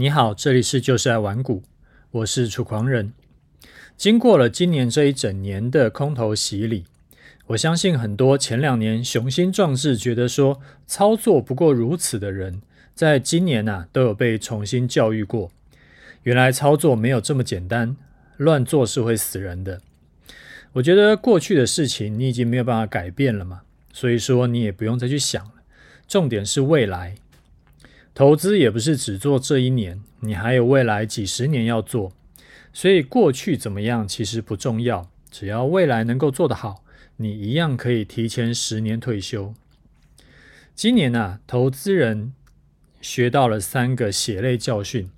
你好，这里是就是爱玩股，我是楚狂人。经过了今年这一整年的空头洗礼，我相信很多前两年雄心壮志，觉得说操作不过如此的人，在今年呐、都有被重新教育过。原来操作没有这么简单，乱做是会死人的。我觉得过去的事情你已经没有办法改变了嘛，所以说你也不用再去想了。重点是未来。投资也不是只做这一年，你还有未来几十年要做，所以过去怎么样其实不重要，只要未来能够做得好，你一样可以提前十年退休。今年啊，投资人学到了三个血泪教训。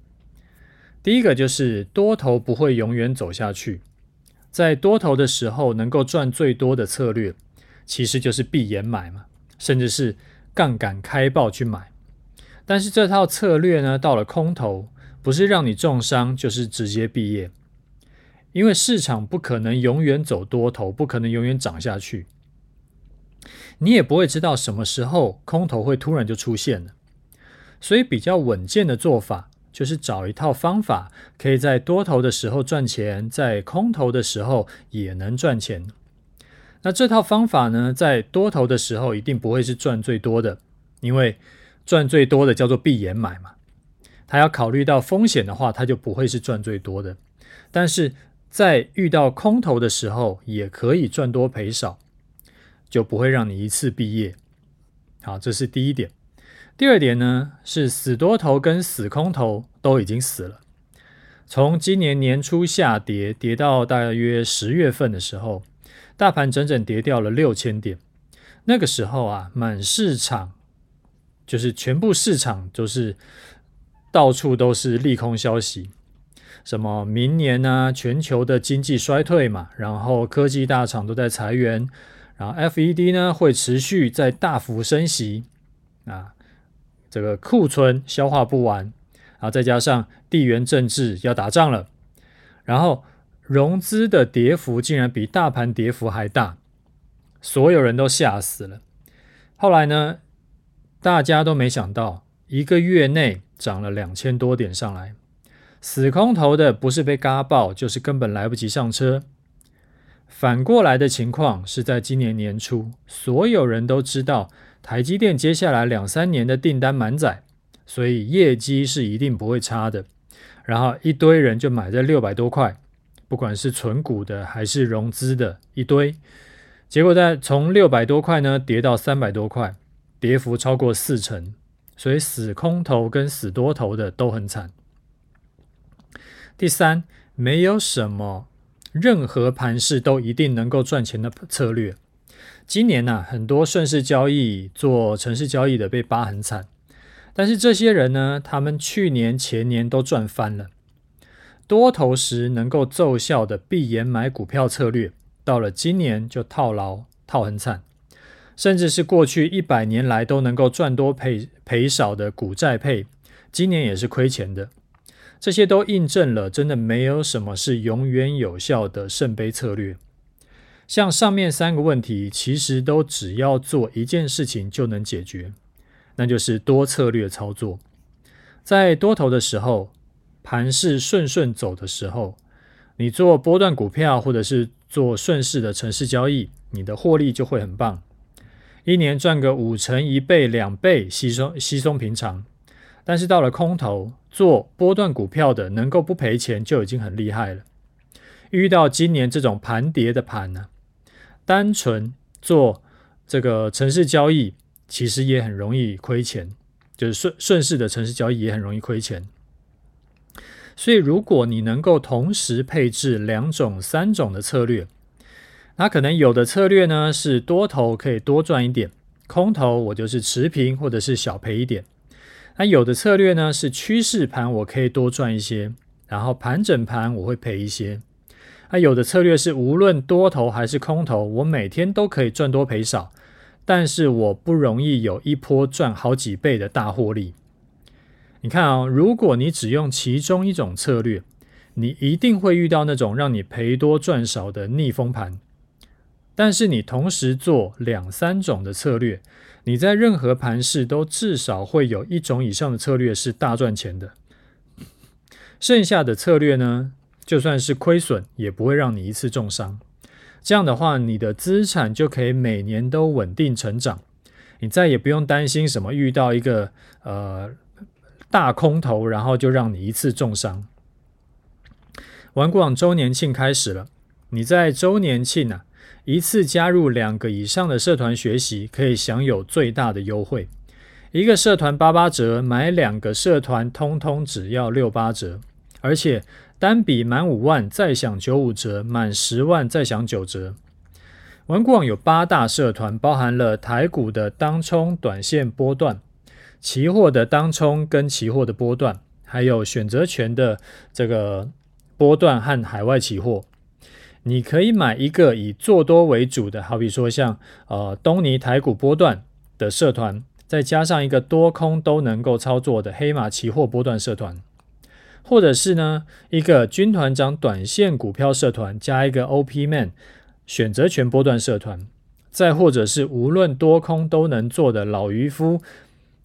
第一个就是多头不会永远走下去，在多头的时候能够赚最多的策略，其实就是闭眼买嘛，甚至是杠杆开爆去买。但是这套策略呢，到了空头，不是让你重伤，就是直接毕业。因为市场不可能永远走多头，不可能永远涨下去。你也不会知道什么时候空头会突然就出现了。所以比较稳健的做法，就是找一套方法，可以在多头的时候赚钱，在空头的时候也能赚钱。那这套方法呢，在多头的时候一定不会是赚最多的，因为赚最多的叫做闭眼买嘛，他要考虑到风险的话，他就不会是赚最多的。但是在遇到空头的时候，也可以赚多赔少，就不会让你一次毕业。好，这是第一点。第二点呢，是死多头跟死空头都已经死了。从今年年初下跌，跌到大约十月份的时候，大盘整整跌掉了六千点。那个时候啊，满市场。就是全部市场都是到处都是利空消息，什么明年呢、全球的经济衰退嘛，然后科技大厂都在裁员，然后 FED 呢会持续在大幅升息啊，这个库存消化不完，然后再加上地缘政治要打仗了，然后融资的跌幅竟然比大盘跌幅还大，所有人都吓死了。后来呢？大家都没想到，一个月内涨了两千多点上来，死空头的不是被嘎爆，就是根本来不及上车。反过来的情况是在今年年初，所有人都知道台积电接下来两三年的订单满载，所以业绩是一定不会差的。然后一堆人就买在六百多块，不管是存股的还是融资的，一堆。结果在从六百多块呢跌到三百多块。跌幅超过四成，所以死空头跟死多头的都很惨。第三，没有什么任何盘势都一定能够赚钱的策略。今年呢、很多顺势交易做城市交易的被扒很惨，但是这些人呢，他们去年前年都赚翻了。多头时能够奏效的闭眼买股票策略，到了今年就套牢，套很惨。甚至是过去一百年来都能够赚多赔赔少的股债配，今年也是亏钱的。这些都印证了，真的没有什么是永远有效的圣杯策略。像上面三个问题，其实都只要做一件事情就能解决，那就是多策略操作。在多头的时候，盘势顺顺走的时候，你做波段股票或者是做顺势的城市交易，你的获利就会很棒。一年赚个五成、一倍、两倍，稀松稀松平常。但是到了空头做波段股票的，能够不赔钱就已经很厉害了。遇到今年这种盘跌的盘呢，单纯做这个城市交易，其实也很容易亏钱，就是顺顺势的城市交易也很容易亏钱。所以如果你能够同时配置两种、三种的策略，那可能有的策略呢是多头可以多赚一点，空头我就是持平或者是小赔一点。那有的策略呢是趋势盘我可以多赚一些，然后盘整盘我会赔一些。那有的策略是无论多头还是空头，我每天都可以赚多赔少，但是我不容易有一波赚好几倍的大获利。你看啊，如果你只用其中一种策略，你一定会遇到那种让你赔多赚少的逆风盘。但是你同时做两三种的策略，你在任何盘势都至少会有一种以上的策略是大赚钱的。剩下的策略呢，就算是亏损，也不会让你一次重伤。这样的话，你的资产就可以每年都稳定成长，你再也不用担心什么遇到一个呃大空头，然后就让你一次重伤。玩股网周年庆开始了，你在周年庆啊，一次加入两个以上的社团学习，可以享有最大的优惠。一个社团八八折，买两个社团通通只要六八折，而且。单笔满五万再享九五折，满十万再享九折。文广有八大社团，包含了台股的当冲、短线波段、期货的当冲跟期货的波段，还有选择权的这个波段和海外期货。你可以买一个以做多为主的，好比说像呃东尼台股波段的社团，再加上一个多空都能够操作的黑马期货波段社团。或者是呢，一个军团长短线股票社团加一个 OP Man 选择权波段社团，再或者是无论多空都能做的老渔夫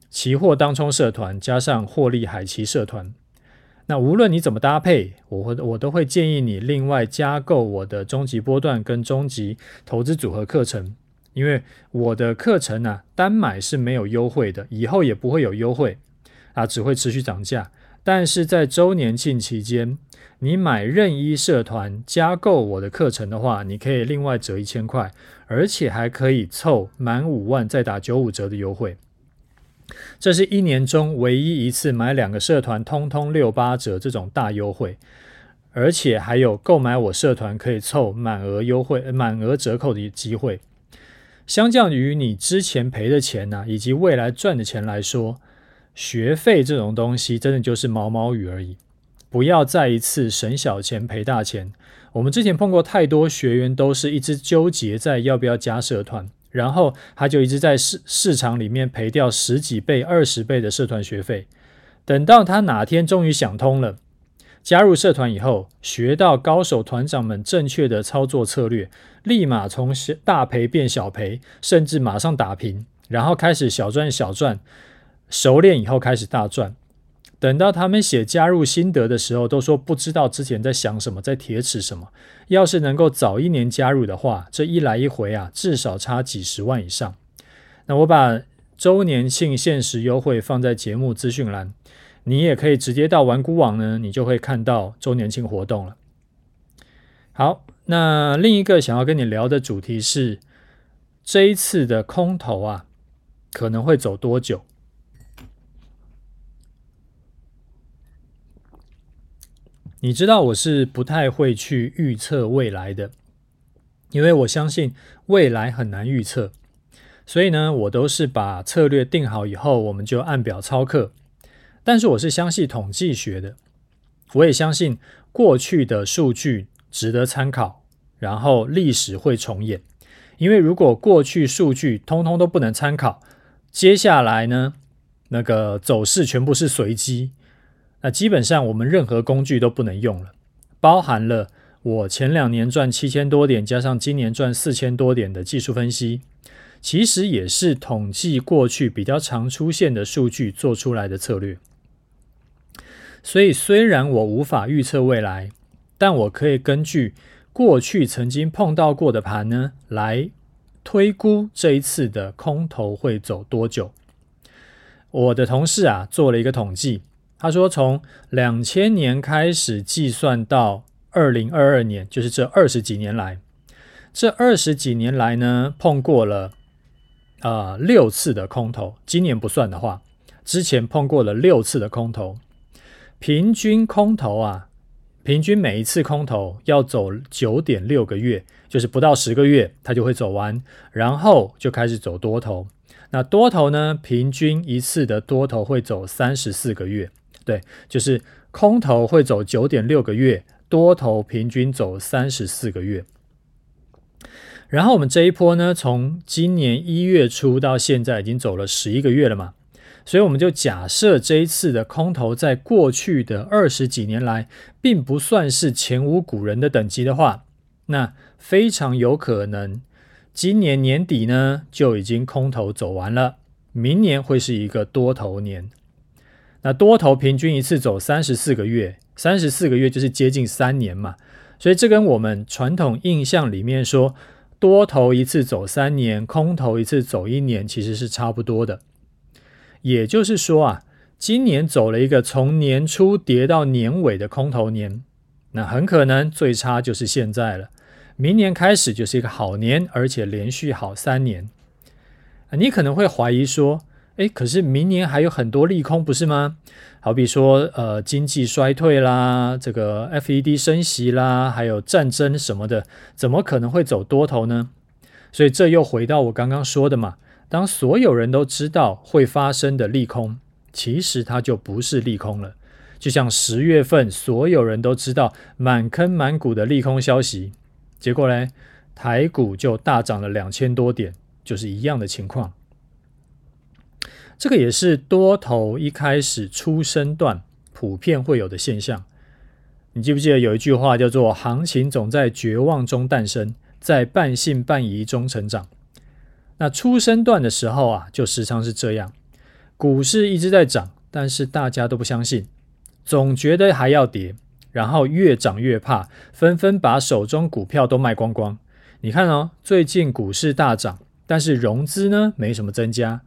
期货当冲社团加上获利海奇社团。那无论你怎么搭配，我会我都会建议你另外加购我的终极波段跟终极投资组合课程，因为我的课程呢、单买是没有优惠的，以后也不会有优惠啊，只会持续涨价。但是在周年庆期间，你买任一社团加购我的课程的话，你可以另外折一千块，而且还可以凑满五万再打九五折的优惠。这是一年中唯一一次买两个社团通通六八折这种大优惠，而且还有购买我社团可以凑满额优惠、满额折扣的机会。相较于你之前赔的钱呐、以及未来赚的钱来说。学费这种东西，真的就是毛毛雨而已。不要再一次省小钱赔大钱。我们之前碰过太多学员，都是一直纠结在要不要加社团，然后他就一直在市市场里面赔掉十几倍、二十倍的社团学费。等到他哪天终于想通了，加入社团以后，学到高手团长们正确的操作策略，立马从大赔变小赔，甚至马上打平，然后开始小赚小赚。熟练以后开始大赚，等到他们写加入心得的时候，都说不知道之前在想什么，在铁齿什么。要是能够早一年加入的话，这一来一回啊，至少差几十万以上。那我把周年庆限时优惠放在节目资讯栏，你也可以直接到玩股网呢，你就会看到周年庆活动了。好，那另一个想要跟你聊的主题是这一次的空头啊，可能会走多久？你知道我是不太会去预测未来的，因为我相信未来很难预测，所以呢，我都是把策略定好以后，我们就按表操课。但是我是相信统计学的，我也相信过去的数据值得参考，然后历史会重演。因为如果过去数据通通都不能参考，接下来呢，那个走势全部是随机。那基本上我们任何工具都不能用了，包含了我前两年赚七千多点，加上今年赚四千多点的技术分析，其实也是统计过去比较常出现的数据做出来的策略。所以虽然我无法预测未来，但我可以根据过去曾经碰到过的盘呢，来推估这一次的空头会走多久。我的同事啊做了一个统计。他说，从两千年开始计算到二零二二年，就是这二十几年来，这二十几年来呢，碰过了啊、呃、六次的空头。今年不算的话，之前碰过了六次的空头，平均空头啊，平均每一次空头要走九点六个月，就是不到十个月，它就会走完，然后就开始走多头。那多头呢，平均一次的多头会走三十四个月。对，就是空头会走九点六个月，多头平均走三十四个月。然后我们这一波呢，从今年一月初到现在已经走了十一个月了嘛，所以我们就假设这一次的空头在过去的二十几年来，并不算是前无古人的等级的话，那非常有可能今年年底呢就已经空头走完了，明年会是一个多头年。那多头平均一次走三十四个月，三十四个月就是接近三年嘛，所以这跟我们传统印象里面说多头一次走三年，空头一次走一年，其实是差不多的。也就是说啊，今年走了一个从年初跌到年尾的空头年，那很可能最差就是现在了。明年开始就是一个好年，而且连续好三年。你可能会怀疑说，诶，可是明年还有很多利空，不是吗？好比说，呃，经济衰退啦，这个 FED 升息啦，还有战争什么的，怎么可能会走多头呢？所以这又回到我刚刚说的嘛，当所有人都知道会发生的利空，其实它就不是利空了。就像十月份所有人都知道满坑满谷的利空消息，结果呢，台股就大涨了两千多点，就是一样的情况。这个也是多头一开始初升段普遍会有的现象。你记不记得有一句话叫做“行情总在绝望中诞生，在半信半疑中成长”。那初升段的时候啊，就时常是这样，股市一直在涨，但是大家都不相信，总觉得还要跌，然后越涨越怕，纷纷把手中股票都卖光光。你看哦，最近股市大涨，但是融资呢，没什么增加。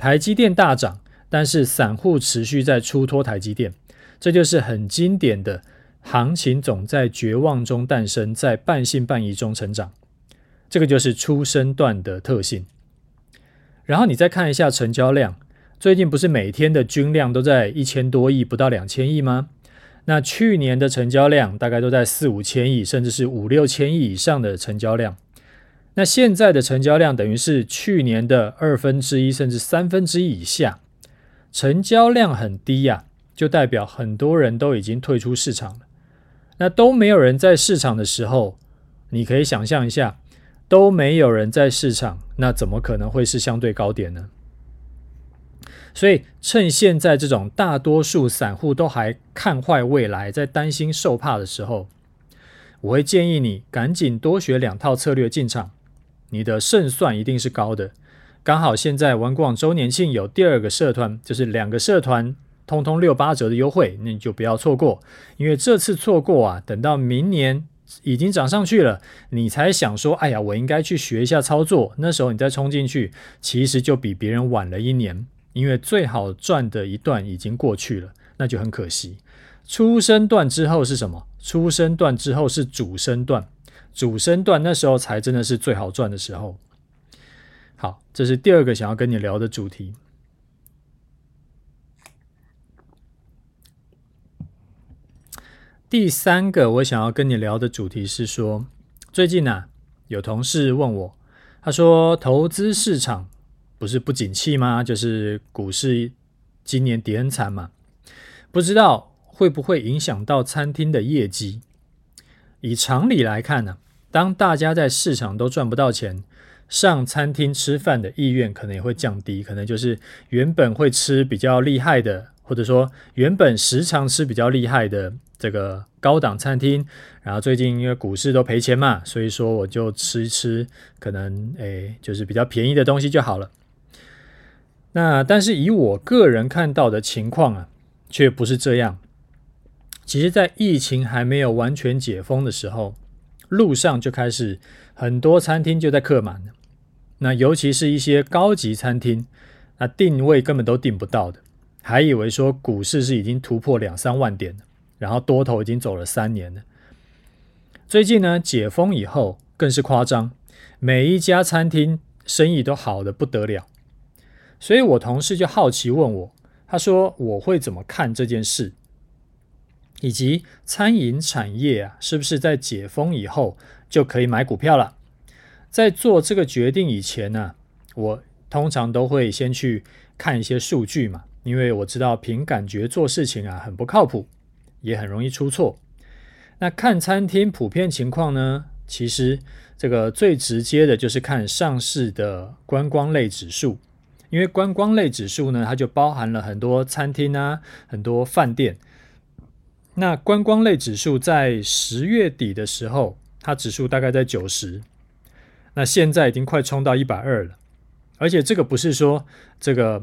台积电大涨，但是散户持续在出脱台积电，这就是很经典的行情总在绝望中诞生，在半信半疑中成长，这个就是初生段的特性。然后你再看一下成交量，最近不是每天的均量都在一千多亿，不到两千亿吗？那去年的成交量大概都在四五千亿，甚至是五六千亿以上的成交量。那现在的成交量等于是去年的二分之一甚至三分之一以下，成交量很低呀，就代表很多人都已经退出市场了。那都没有人在市场的时候，你可以想象一下，都没有人在市场，那怎么可能会是相对高点呢？所以趁现在这种大多数散户都还看坏未来，在担心受怕的时候，我会建议你赶紧多学两套策略进场。你的胜算一定是高的。刚好现在玩股网周年庆有第二个社团，就是两个社团通通六八折的优惠，那你就不要错过。因为这次错过啊，等到明年已经涨上去了，你才想说，哎呀，我应该去学一下操作。那时候你再冲进去，其实就比别人晚了一年，因为最好赚的一段已经过去了，那就很可惜。初升段之后是什么？初升段之后是主升段。主升段那时候才真的是最好赚的时候。好，这是第二个想要跟你聊的主题。第三个我想要跟你聊的主题是说，最近呢、有同事问我，他说投资市场不是不景气吗？就是股市今年跌很惨嘛，不知道会不会影响到餐厅的业绩？以常理来看呢、当大家在市场都赚不到钱，上餐厅吃饭的意愿可能也会降低，可能就是原本会吃比较厉害的，或者说原本时常吃比较厉害的这个高档餐厅，然后最近因为股市都赔钱嘛，所以说我就吃一吃，可能诶就是比较便宜的东西就好了。那但是以我个人看到的情况啊，却不是这样。其实，在疫情还没有完全解封的时候，路上就开始很多餐厅就在客满。那尤其是一些高级餐厅，那定位根本都订不到的，还以为说股市是已经突破两三万点了，然后多头已经走了三年了。最近呢，解封以后更是夸张，每一家餐厅生意都好的不得了。所以我同事就好奇问我，他说我会怎么看这件事？以及餐饮产业啊，是不是在解封以后就可以买股票了？在做这个决定以前呢，我通常都会先去看一些数据嘛，因为我知道凭感觉做事情啊很不靠谱，也很容易出错。那看餐厅普遍情况呢，其实这个最直接的就是看上市的观光类指数，因为观光类指数呢，它就包含了很多餐厅啊，很多饭店。那观光类指数在十月底的时候，它指数大概在九十，那现在已经快冲到一百二了。而且这个不是说这个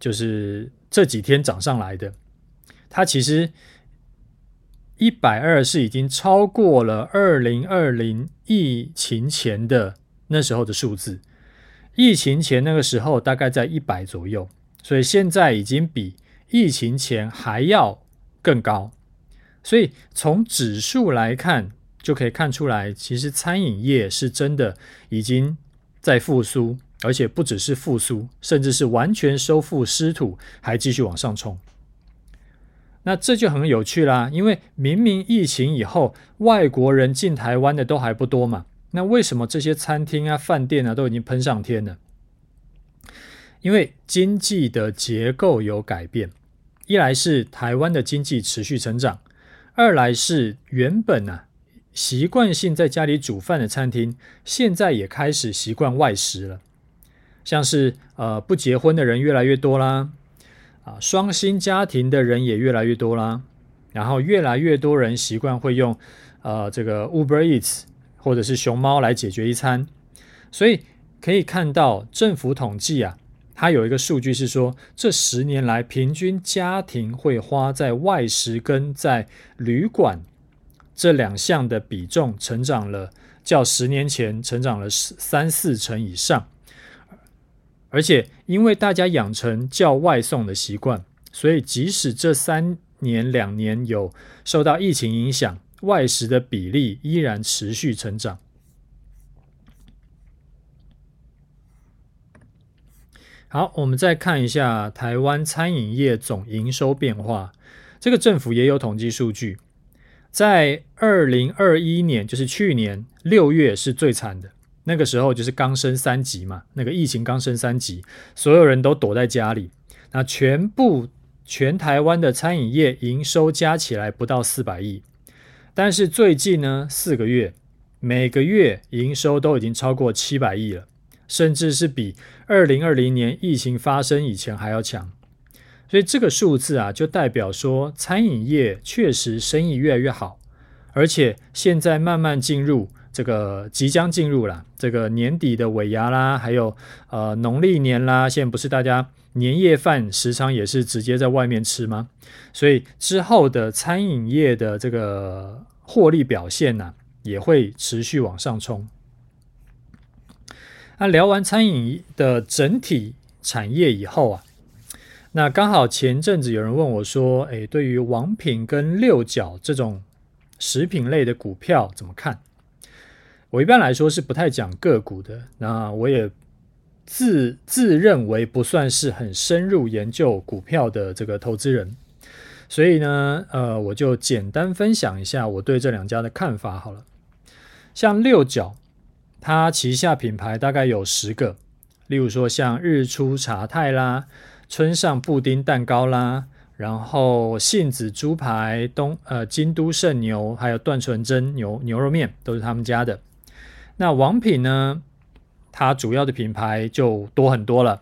就是这几天涨上来的。它其实一百二是已经超过了二零二零疫情前的那时候的数字。疫情前那个时候大概在一百左右，所以现在已经比疫情前还要更高。所以从指数来看，就可以看出来，其实餐饮业是真的已经在复苏，而且不只是复苏，甚至是完全收复失土，还继续往上冲。那这就很有趣啦，因为明明疫情以后，外国人进台湾的都还不多嘛。那为什么这些餐厅啊、饭店啊都已经喷上天了？因为经济的结构有改变，一来是台湾的经济持续成长，二来是原本啊习惯性在家里煮饭的餐厅，现在也开始习惯外食了。像是呃不结婚的人越来越多啦，啊双薪家庭的人也越来越多啦，然后越来越多人习惯会用呃这个 Uber Eats。或者是熊猫来解决一餐，所以可以看到政府统计啊，它有一个数据是说，这十年来平均家庭会花在外食跟在旅馆这两项的比重成长了，较十年前成长了三四成以上。而且因为大家养成叫外送的习惯，所以即使这三年两年有受到疫情影响。外食的比例依然持续成长。好，我们再看一下台湾餐饮业总营收变化。这个政府也有统计数据，在二零二一年，就是去年六月是最惨的，那个时候就是刚升三级嘛，那个疫情刚升三级，所有人都躲在家里，那全部全台湾的餐饮业营收加起来不到四百亿。但是最近呢，四个月每个月营收都已经超过七百亿了，甚至是比二零二零年疫情发生以前还要强。所以这个数字啊，就代表说餐饮业确实生意越来越好，而且现在慢慢进入这个即将进入了这个年底的尾牙啦，还有呃农历年啦，现在不是大家。年夜饭时常也是直接在外面吃吗？所以之后的餐饮业的这个获利表现呢、也会持续往上冲。那聊完餐饮的整体产业以后啊，那刚好前阵子有人问我说：“诶，对于王品跟六角这种食品类的股票怎么看？”我一般来说是不太讲个股的，那我也。自自认为不算是很深入研究股票的这个投资人，所以呢，呃，我就简单分享一下我对这两家的看法好了。像六角，它旗下品牌大概有十个，例如说像日出茶太啦、村上布丁蛋糕啦，然后杏子猪排、东呃京都圣牛，还有段纯真牛牛肉面都是他们家的。那王品呢？它主要的品牌就多很多了，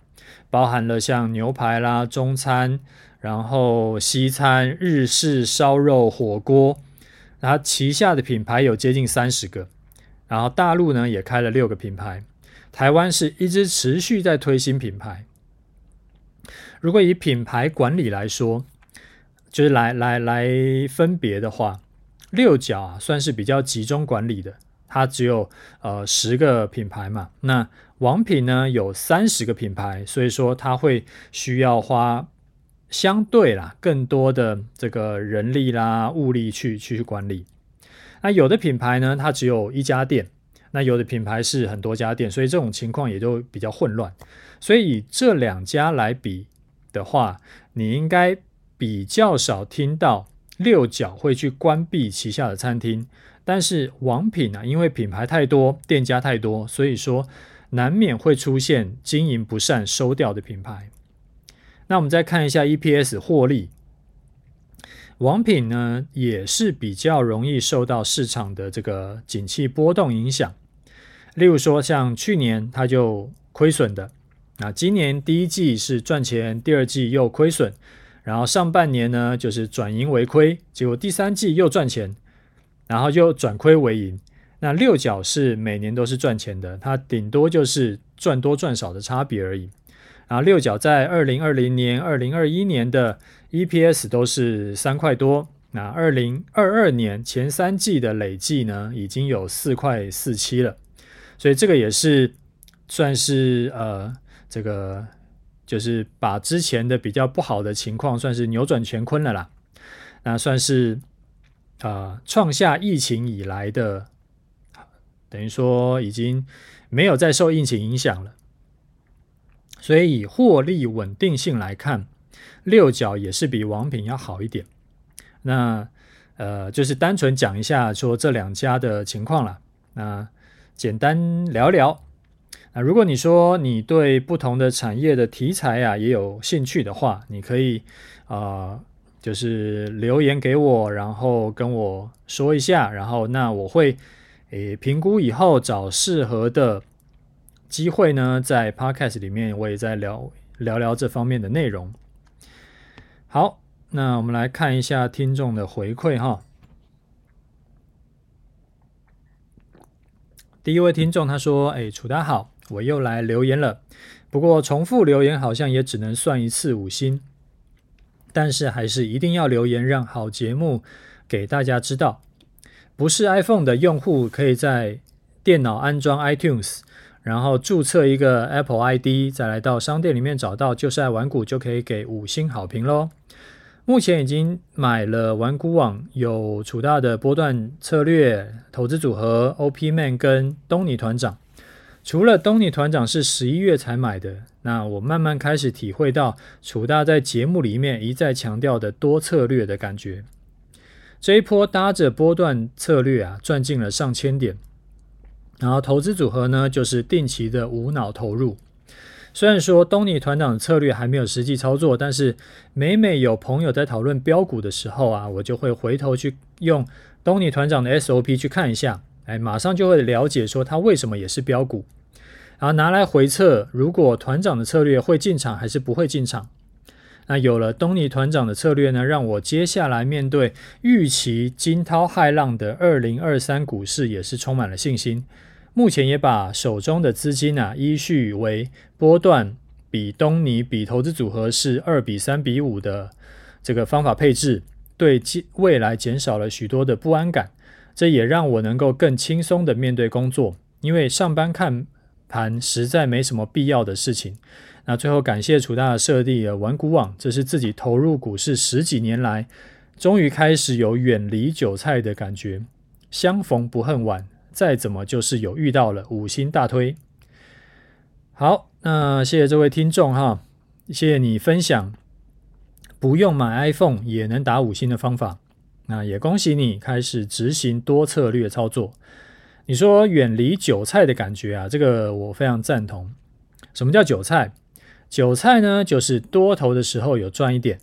包含了像牛排啦、中餐，然后西餐、日式烧肉、火锅，它旗下的品牌有接近三十个，然后大陆呢也开了六个品牌，台湾是一直持续在推新品牌。如果以品牌管理来说，就是来来来分别的话，六角啊算是比较集中管理的。它只有呃十个品牌嘛，那王品呢有三十个品牌，所以说它会需要花相对啦更多的这个人力啦物力去去管理。那有的品牌呢，它只有一家店，那有的品牌是很多家店，所以这种情况也就比较混乱。所以以这两家来比的话，你应该比较少听到六角会去关闭旗下的餐厅。但是王品、啊，因为品牌太多，店家太多，所以说难免会出现经营不善收掉的品牌。那我们再看一下 EPS 获利，王品呢也是比较容易受到市场的这个景气波动影响。例如说，像去年它就亏损的，那今年第一季是赚钱，第二季又亏损，然后上半年呢就是转盈为亏，结果第三季又赚钱。然后又转亏为盈，那六角是每年都是赚钱的，它顶多就是赚多赚少的差别而已。然后六角在二零二零年、二零二一年的 EPS 都是三块多，那二零二二年前三季的累计呢，已经有四块四七了，所以这个也是算是呃这个就是把之前的比较不好的情况算是扭转乾坤了啦，那算是啊、创下疫情以来的，等于说已经没有再受疫情影响了。所以以获利稳定性来看，六角也是比王品要好一点。那呃，就是单纯讲一下说这两家的情况了。那简单聊聊。那如果你说你对不同的产业的题材啊也有兴趣的话，你可以啊、就是留言给我，然后跟我说一下，然后那我会诶评估以后找适合的。机会呢，在 Podcast 里面我也在聊聊聊这方面的内容。好，那我们来看一下听众的回馈哈。第一位听众他说：“哎，楚大好，我又来留言了。不过重复留言好像也只能算一次五星，但是还是一定要留言，让好节目给大家知道。不是 iPhone 的用户可以在电脑安装 iTunes。”然后注册一个 Apple ID，再来到商店里面找到就是爱玩股，就可以给五星好评喽。目前已经买了玩股网，有楚大的波段策略投资组合 OP Man 跟东尼团长。除了东尼团长是十一月才买的，那我慢慢开始体会到楚大在节目里面一再强调的多策略的感觉。这一波搭着波段策略啊，赚进了上千点。然后投资组合呢，就是定期的无脑投入。虽然说东尼团长的策略还没有实际操作，但是每每有朋友在讨论标股的时候啊，我就会回头去用东尼团长的 SOP 去看一下，哎，马上就会了解说他为什么也是标股，然后拿来回测，如果团长的策略会进场还是不会进场。那有了东尼团长的策略呢，让我接下来面对预期惊涛骇浪的二零二三股市也是充满了信心。目前也把手中的资金啊依序为波段比东尼比投资组合是二比三比五的这个方法配置，对未来减少了许多的不安感。这也让我能够更轻松的面对工作，因为上班看盘实在没什么必要的事情。那最后感谢楚大的设立了玩股网，这是自己投入股市十几年来，终于开始有远离韭菜的感觉。相逢不恨晚，再怎么就是有遇到了五星大推。好，那谢谢这位听众哈，谢谢你分享不用买 iPhone 也能打五星的方法。那也恭喜你开始执行多策略操作。你说远离韭菜的感觉啊，这个我非常赞同。什么叫韭菜？韭菜呢，就是多头的时候有赚一点，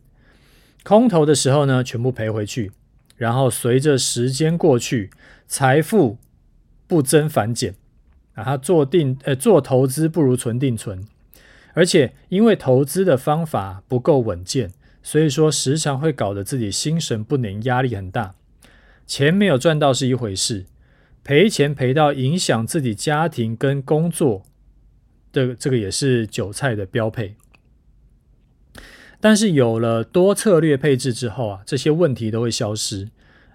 空头的时候呢，全部赔回去。然后随着时间过去，财富不增反减。啊，他做定呃做投资不如存定存，而且因为投资的方法不够稳健，所以说时常会搞得自己心神不宁，压力很大。钱没有赚到是一回事，赔钱赔到影响自己家庭跟工作。这个这个也是韭菜的标配，但是有了多策略配置之后啊，这些问题都会消失。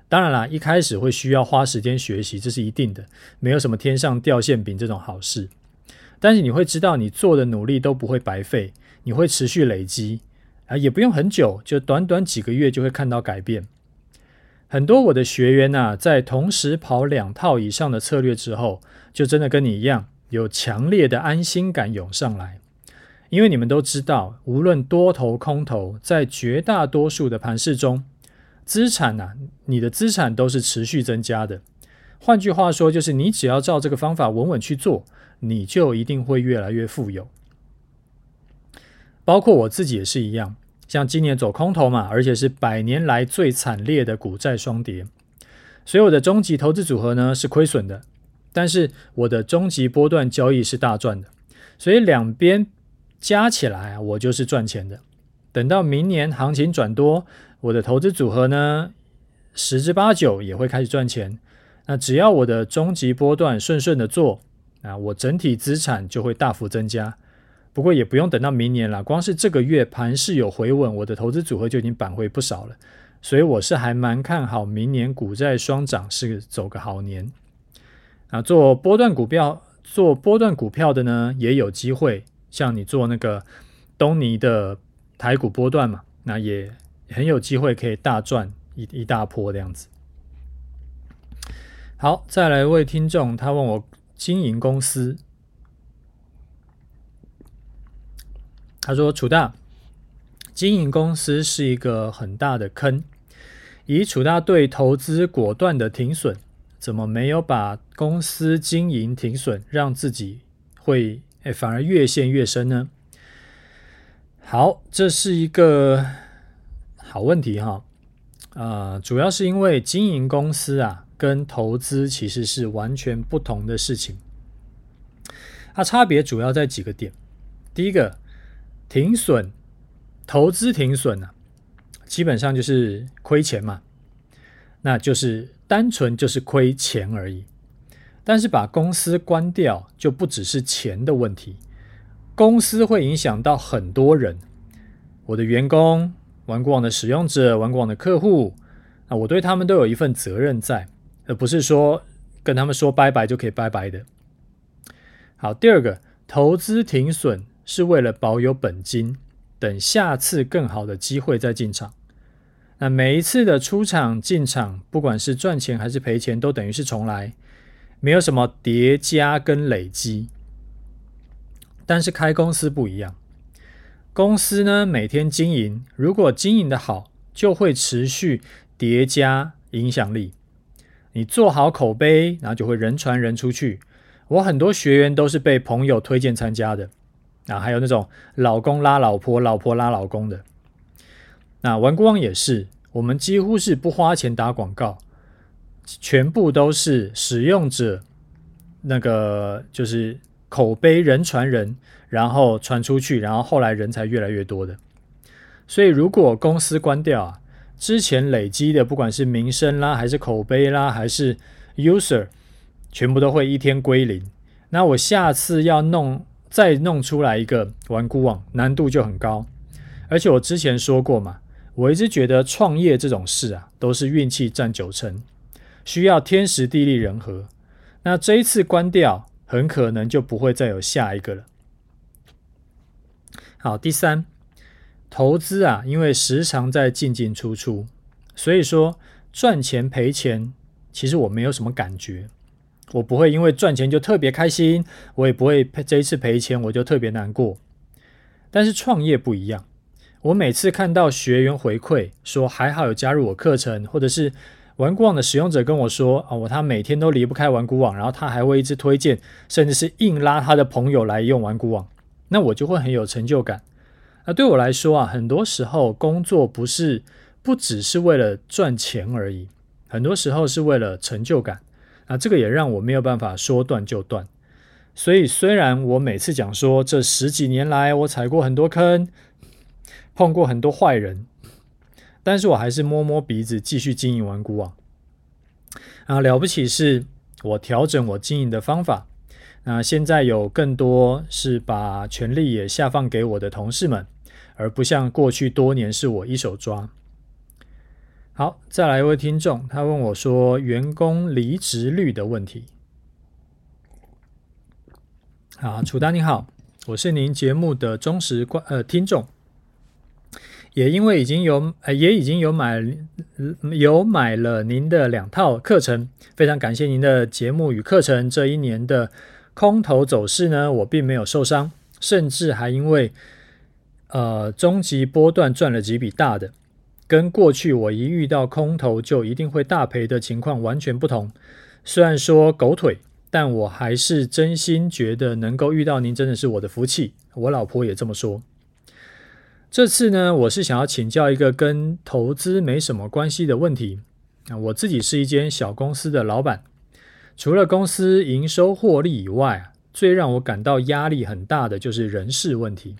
当然啦，一开始会需要花时间学习，这是一定的，没有什么天上掉馅饼这种好事。但是你会知道，你做的努力都不会白费，你会持续累积啊，也不用很久，就短短几个月就会看到改变。很多我的学员呐、在同时跑两套以上的策略之后，就真的跟你一样。有强烈的安心感涌上来，因为你们都知道，无论多头空头，在绝大多数的盘市中，资产呐、你的资产都是持续增加的。换句话说，就是你只要照这个方法稳稳去做，你就一定会越来越富有。包括我自己也是一样，像今年走空头嘛，而且是百年来最惨烈的股债双跌，所以我的终极投资组合呢是亏损的。但是我的终极波段交易是大赚的，所以两边加起来啊，我就是赚钱的。等到明年行情转多，我的投资组合呢，十之八九也会开始赚钱。那只要我的终极波段顺顺的做，啊，我整体资产就会大幅增加。不过也不用等到明年了，光是这个月盘势有回稳，我的投资组合就已经扳回不少了。所以我是还蛮看好明年股债双涨，是走个好年。啊，做波段股票，做波段股票的呢，也有机会。像你做那个东尼的台股波段嘛，那也很有机会可以大赚一一大波这样子。好，再来一位听众，他问我经营公司，他说：“楚大，经营公司是一个很大的坑，以楚大对投资果断的停损。”怎么没有把公司经营停损，让自己会诶反而越陷越深呢？好，这是一个好问题哈。啊、呃，主要是因为经营公司啊，跟投资其实是完全不同的事情。它差别主要在几个点。第一个，停损，投资停损啊，基本上就是亏钱嘛，那就是。单纯就是亏钱而已，但是把公司关掉就不只是钱的问题，公司会影响到很多人，我的员工、玩股网的使用者、玩股网的客户，啊，我对他们都有一份责任在，而不是说跟他们说拜拜就可以拜拜的。好，第二个，投资停损是为了保有本金，等下次更好的机会再进场。那每一次的出场进场，不管是赚钱还是赔钱，都等于是重来，没有什么叠加跟累积。但是开公司不一样，公司呢，每天经营，如果经营的好，就会持续叠加影响力。你做好口碑，然后就会人传人出去。我很多学员都是被朋友推荐参加的，啊，还有那种老公拉老婆，老婆拉老公的。那玩股网也是，我们几乎是不花钱打广告，全部都是使用者那个就是口碑人传人，然后传出去，然后后来人才越来越多的。所以如果公司关掉啊，之前累积的不管是名声啦，还是口碑啦，还是 user，全部都会一天归零。那我下次要弄再弄出来一个玩股网，难度就很高。而且我之前说过嘛。我一直觉得创业这种事啊，都是运气占九成，需要天时地利人和。那这一次关掉，很可能就不会再有下一个了。好，第三，投资啊，因为时常在进进出出，所以说赚钱赔钱，其实我没有什么感觉。我不会因为赚钱就特别开心，我也不会这一次赔钱我就特别难过。但是创业不一样。我每次看到学员回馈说还好有加入我课程，或者是玩股网的使用者跟我说啊，我他每天都离不开玩股网，然后他还会一直推荐，甚至是硬拉他的朋友来用玩股网，那我就会很有成就感。那对我来说啊，很多时候工作不是不只是为了赚钱而已，很多时候是为了成就感。那这个也让我没有办法说断就断。所以虽然我每次讲说这十几年来我踩过很多坑。碰过很多坏人，但是我还是摸摸鼻子继续经营玩股网。啊，了不起是我调整我经营的方法。那现在有更多是把权力也下放给我的同事们，而不像过去多年是我一手抓。好，再来一位听众，他问我说员工离职率的问题。啊，楚丹你好，我是您节目的忠实观呃听众。也因为已经有，呃，也已经有买，有买了您的两套课程，非常感谢您的节目与课程。这一年的空头走势呢，我并没有受伤，甚至还因为，呃，终极波段赚了几笔大的，跟过去我一遇到空头就一定会大赔的情况完全不同。虽然说狗腿，但我还是真心觉得能够遇到您真的是我的福气。我老婆也这么说。这次呢，我是想要请教一个跟投资没什么关系的问题。啊，我自己是一间小公司的老板，除了公司营收获利以外，最让我感到压力很大的就是人事问题。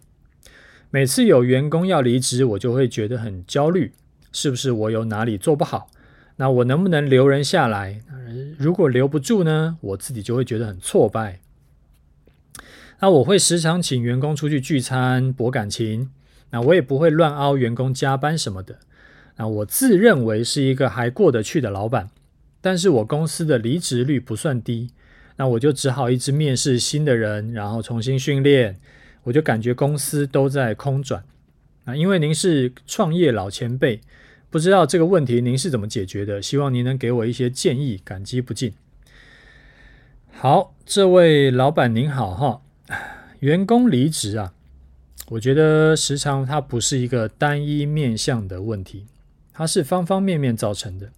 每次有员工要离职，我就会觉得很焦虑，是不是我有哪里做不好？那我能不能留人下来？如果留不住呢，我自己就会觉得很挫败。那我会时常请员工出去聚餐博感情，那我也不会乱凹员工加班什么的。那我自认为是一个还过得去的老板，但是我公司的离职率不算低，那我就只好一直面试新的人，然后重新训练，我就感觉公司都在空转。啊，因为您是创业老前辈，不知道这个问题您是怎么解决的？希望您能给我一些建议，感激不尽。好，这位老板您好哈，员工离职啊，我觉得时常它不是一个单一面向的问题。它是方方面面造成的。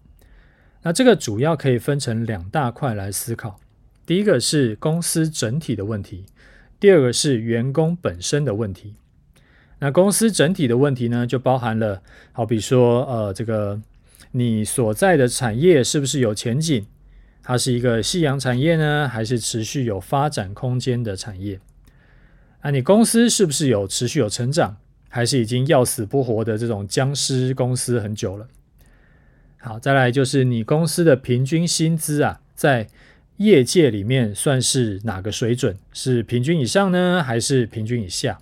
那这个主要可以分成两大块来思考。第一个是公司整体的问题，第二个是员工本身的问题。那公司整体的问题呢，就包含了，好比说，呃，这个你所在的产业是不是有前景？它是一个夕阳产业呢，还是持续有发展空间的产业？啊，你公司是不是有持续有成长？还是已经要死不活的这种僵尸公司很久了。好，再来就是你公司的平均薪资啊，在业界里面算是哪个水准？是平均以上呢，还是平均以下？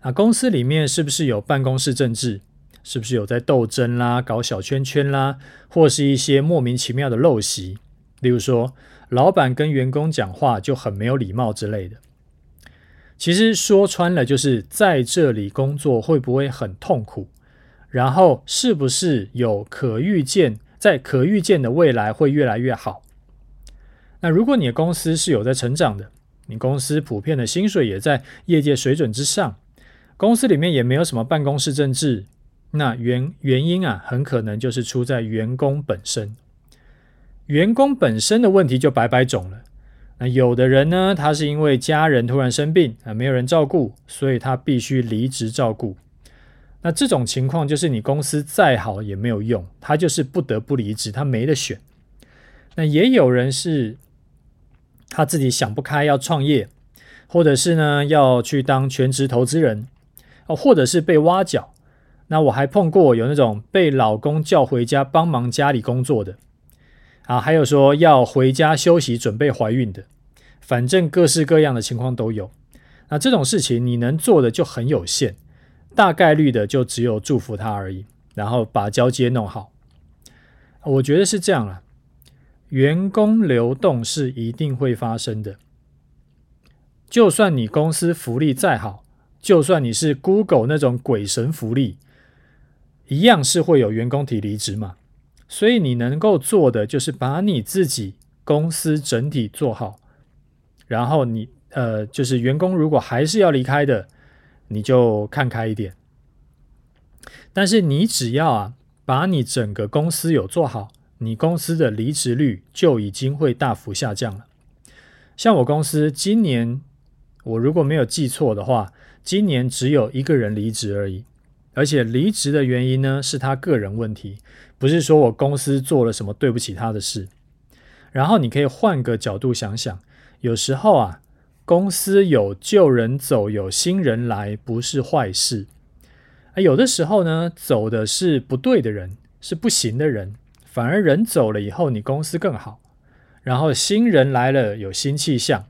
啊，公司里面是不是有办公室政治？是不是有在斗争啦、搞小圈圈啦，或是一些莫名其妙的陋习？例如说，老板跟员工讲话就很没有礼貌之类的。其实说穿了，就是在这里工作会不会很痛苦？然后是不是有可预见，在可预见的未来会越来越好？那如果你的公司是有在成长的，你公司普遍的薪水也在业界水准之上，公司里面也没有什么办公室政治，那原原因啊，很可能就是出在员工本身。员工本身的问题就百百种了。那有的人呢，他是因为家人突然生病啊，没有人照顾，所以他必须离职照顾。那这种情况就是你公司再好也没有用，他就是不得不离职，他没得选。那也有人是他自己想不开要创业，或者是呢要去当全职投资人，哦，或者是被挖角。那我还碰过有那种被老公叫回家帮忙家里工作的。啊，还有说要回家休息、准备怀孕的，反正各式各样的情况都有。那这种事情你能做的就很有限，大概率的就只有祝福他而已，然后把交接弄好。我觉得是这样啊，员工流动是一定会发生的。就算你公司福利再好，就算你是 Google 那种鬼神福利，一样是会有员工提离职嘛。所以你能够做的就是把你自己公司整体做好，然后你呃，就是员工如果还是要离开的，你就看开一点。但是你只要啊，把你整个公司有做好，你公司的离职率就已经会大幅下降了。像我公司今年，我如果没有记错的话，今年只有一个人离职而已。而且离职的原因呢，是他个人问题，不是说我公司做了什么对不起他的事。然后你可以换个角度想想，有时候啊，公司有旧人走，有新人来，不是坏事。而有的时候呢，走的是不对的人，是不行的人，反而人走了以后，你公司更好。然后新人来了，有新气象，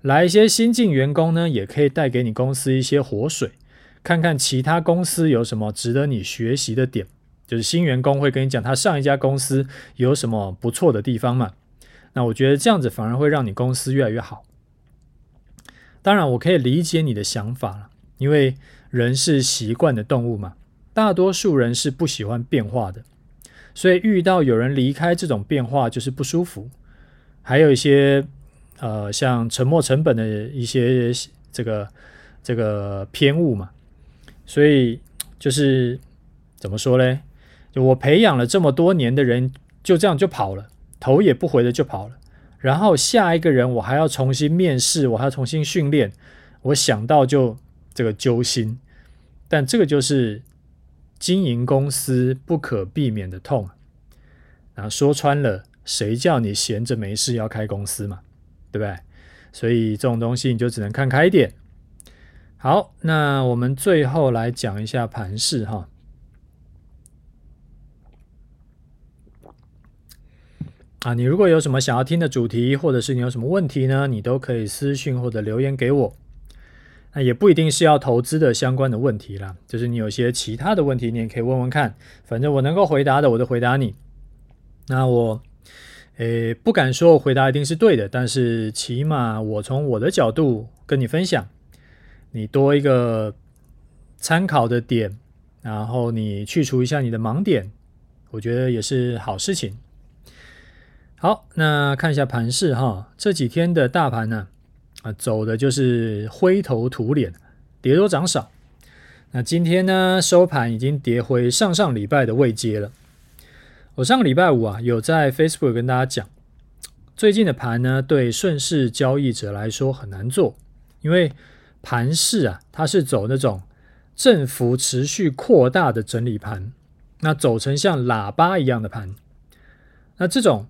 来一些新进员工呢，也可以带给你公司一些活水。看看其他公司有什么值得你学习的点，就是新员工会跟你讲他上一家公司有什么不错的地方嘛。那我觉得这样子反而会让你公司越来越好。当然，我可以理解你的想法了，因为人是习惯的动物嘛，大多数人是不喜欢变化的，所以遇到有人离开这种变化就是不舒服。还有一些呃，像沉没成本的一些这个这个偏误嘛。所以就是怎么说嘞？就我培养了这么多年的人，就这样就跑了，头也不回的就跑了。然后下一个人我还要重新面试，我还要重新训练，我想到就这个揪心。但这个就是经营公司不可避免的痛。然后说穿了，谁叫你闲着没事要开公司嘛？对不对？所以这种东西你就只能看开一点。好，那我们最后来讲一下盘势哈。啊，你如果有什么想要听的主题，或者是你有什么问题呢，你都可以私信或者留言给我。那也不一定是要投资的相关的问题啦，就是你有些其他的问题，你也可以问问看。反正我能够回答的，我都回答你。那我，诶，不敢说我回答一定是对的，但是起码我从我的角度跟你分享，你多一个参考的点，然后你去除一下你的盲点，我觉得也是好事情。好，那看一下盘势哈，这几天的大盘呢，啊，走的就是灰头土脸，跌多涨少。那今天呢，收盘已经跌回上上礼拜的位阶了。我上个礼拜五啊，有在 Facebook 跟大家讲，最近的盘呢，对顺势交易者来说很难做，因为盘势啊，它是走那种振幅持续扩大的整理盘，那走成像喇叭一样的盘，那这种。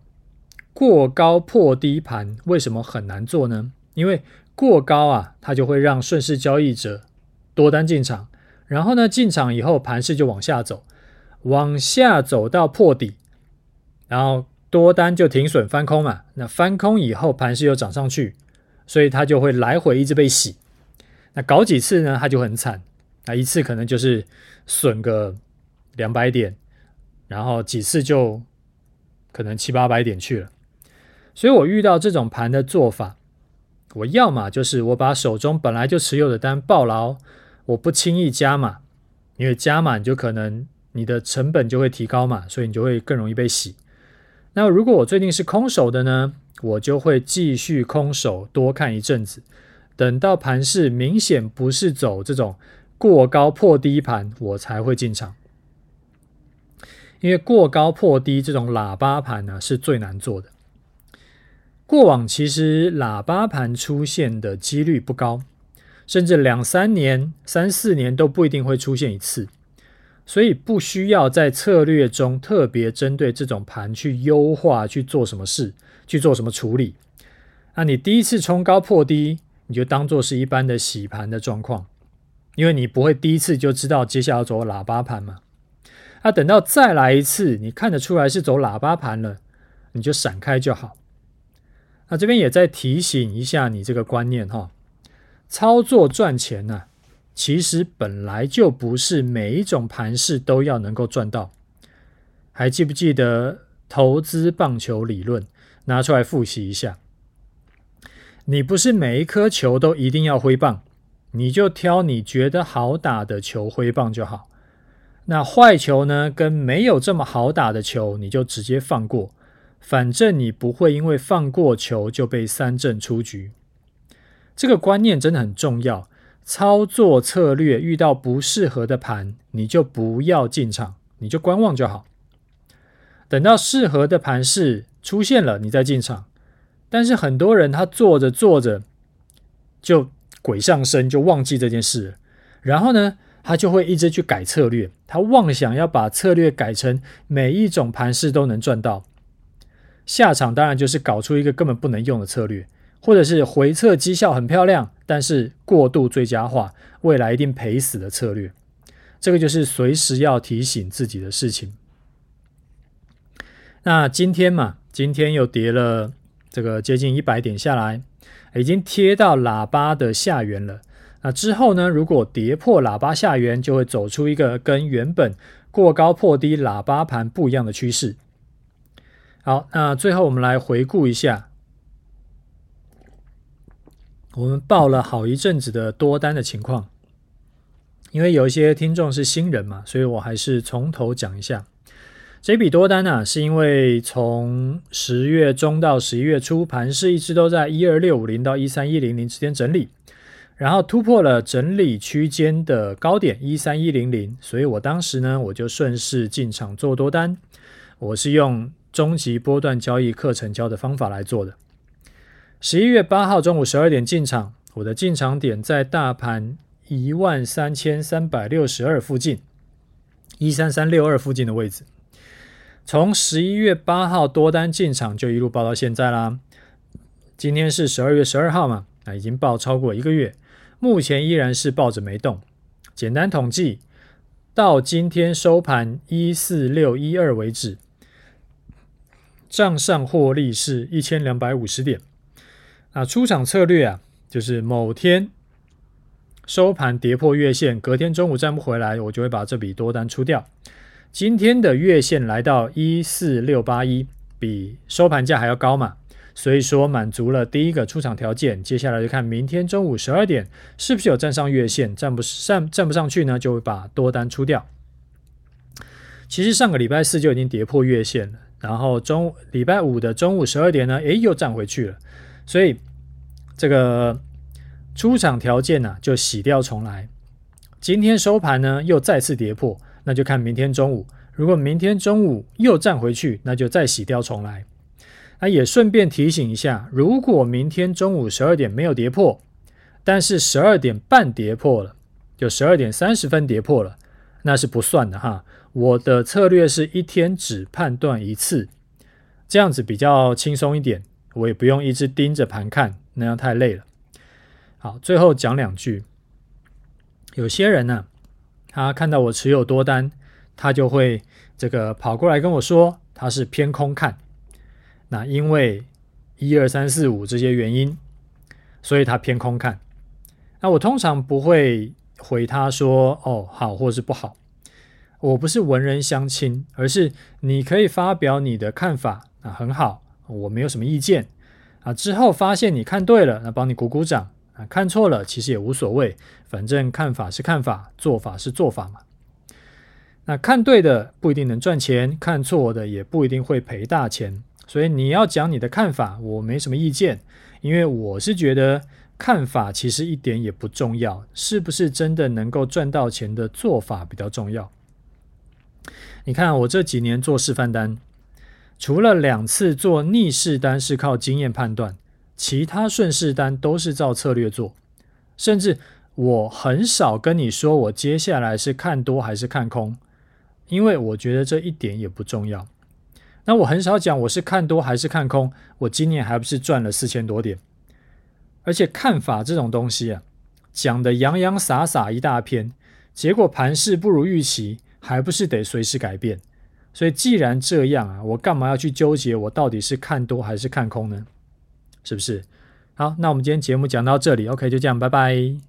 过高破低盘为什么很难做呢？因为过高啊，它就会让顺势交易者多单进场，然后呢，进场以后盘势就往下走，往下走到破底，然后多单就停损翻空嘛。那翻空以后盘势又涨上去，所以它就会来回一直被洗。那搞几次呢，它就很惨。那一次可能就是损个两百点，然后几次就可能七八百点去了。所以我遇到这种盘的做法，我要么就是我把手中本来就持有的单抱牢，我不轻易加码，因为加码你就可能你的成本就会提高嘛，所以你就会更容易被洗。那如果我最近是空手的呢，我就会继续空手多看一阵子，等到盘势明显不是走这种过高破低盘，我才会进场。因为过高破低这种喇叭盘呢，是最难做的。过往其实喇叭盘出现的几率不高，甚至两三年、三四年都不一定会出现一次，所以不需要在策略中特别针对这种盘去优化去做什么事，去做什么处理。那你第一次冲高破低，你就当做是一般的洗盘的状况，因为你不会第一次就知道接下来要走喇叭盘嘛。那等到再来一次，你看得出来是走喇叭盘了，你就闪开就好。那这边也再提醒一下你这个观念哈，操作赚钱呢，其实本来就不是每一种盘势都要能够赚到。还记不记得投资棒球理论？拿出来复习一下。你不是每一颗球都一定要挥棒，你就挑你觉得好打的球挥棒就好。那坏球呢，跟没有这么好打的球，你就直接放过。反正你不会因为放过球就被三振出局，这个观念真的很重要。操作策略遇到不适合的盘，你就不要进场，你就观望就好。等到适合的盘势出现了，你再进场。但是很多人他做着做着就鬼上身，就忘记这件事。然后呢，他就会一直去改策略，他妄想要把策略改成每一种盘势都能赚到。下场当然就是搞出一个根本不能用的策略，或者是回测绩效很漂亮，但是过度最佳化，未来一定赔死的策略。这个就是随时要提醒自己的事情。那今天嘛，今天又跌了这个接近一百点下来，已经贴到喇叭的下缘了。那之后呢，如果跌破喇叭下缘，就会走出一个跟原本过高破低喇叭盘不一样的趋势。好，那最后我们来回顾一下，我们报了好一阵子的多单的情况。因为有一些听众是新人嘛，所以我还是从头讲一下。这笔多单呢、啊，是因为从十月中到十一月初，盘势一直都在一二六五零到一三一零零之间整理，然后突破了整理区间的高点一三一零零，所以我当时呢，我就顺势进场做多单，我是用。终极波段交易课程教的方法来做的。十一月八号中午十二点进场，我的进场点在大盘一万三千三百六十二附近，一三三六二附近的位置。从十一月八号多单进场就一路抱到现在啦。今天是十二月十二号嘛，那已经抱超过一个月，目前依然是抱着没动。简单统计，到今天收盘一四六一二为止。账上获利是一千两百五十点。那出场策略啊，就是某天收盘跌破月线，隔天中午站不回来，我就会把这笔多单出掉。今天的月线来到一四六八一，比收盘价还要高嘛，所以说满足了第一个出场条件。接下来就看明天中午十二点是不是有站上月线，站不上站不上去呢，就会把多单出掉。其实上个礼拜四就已经跌破月线了，然后中礼拜五的中午十二点呢，诶，又站回去了。所以这个出场条件呢、就洗掉重来。今天收盘呢，又再次跌破，那就看明天中午。如果明天中午又站回去，那就再洗掉重来。那也顺便提醒一下，如果明天中午十二点没有跌破，但是十二点半跌破了，就十二点三十分跌破了，那是不算的哈。我的策略是一天只判断一次，这样子比较轻松一点。我也不用一直盯着盘看，那样太累了。好，最后讲两句。有些人呢、他看到我持有多单，他就会这个跑过来跟我说，他是偏空看。那因为一二三四五这些原因，所以他偏空看。那我通常不会回他说哦好或是不好。我不是文人相轻，而是你可以发表你的看法啊，很好。我没有什么意见啊，之后发现你看对了，那帮你鼓鼓掌啊，看错了其实也无所谓，反正看法是看法，做法是做法嘛。那看对的不一定能赚钱，看错的也不一定会赔大钱，所以你要讲你的看法，我没什么意见，因为我是觉得看法其实一点也不重要，是不是真的能够赚到钱的做法比较重要。你看我这几年做示范单。除了两次做逆势单是靠经验判断，其他顺势单都是照策略做。甚至我很少跟你说我接下来是看多还是看空，因为我觉得这一点也不重要。那我很少讲我是看多还是看空，我今年还不是赚了四千多点。而且看法这种东西啊，讲得洋洋洒洒一大篇，结果盘势不如预期，还不是得随时改变。所以既然这样啊，我干嘛要去纠结我到底是看多还是看空呢？是不是？好，那我们今天节目讲到这里，OK，就这样，拜拜。